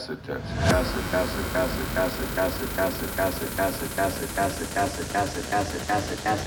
acid test. Acid, acid, acid, acid, acid, acid, acid, acid, acid, acid, acid, acid, acid, acid, acid.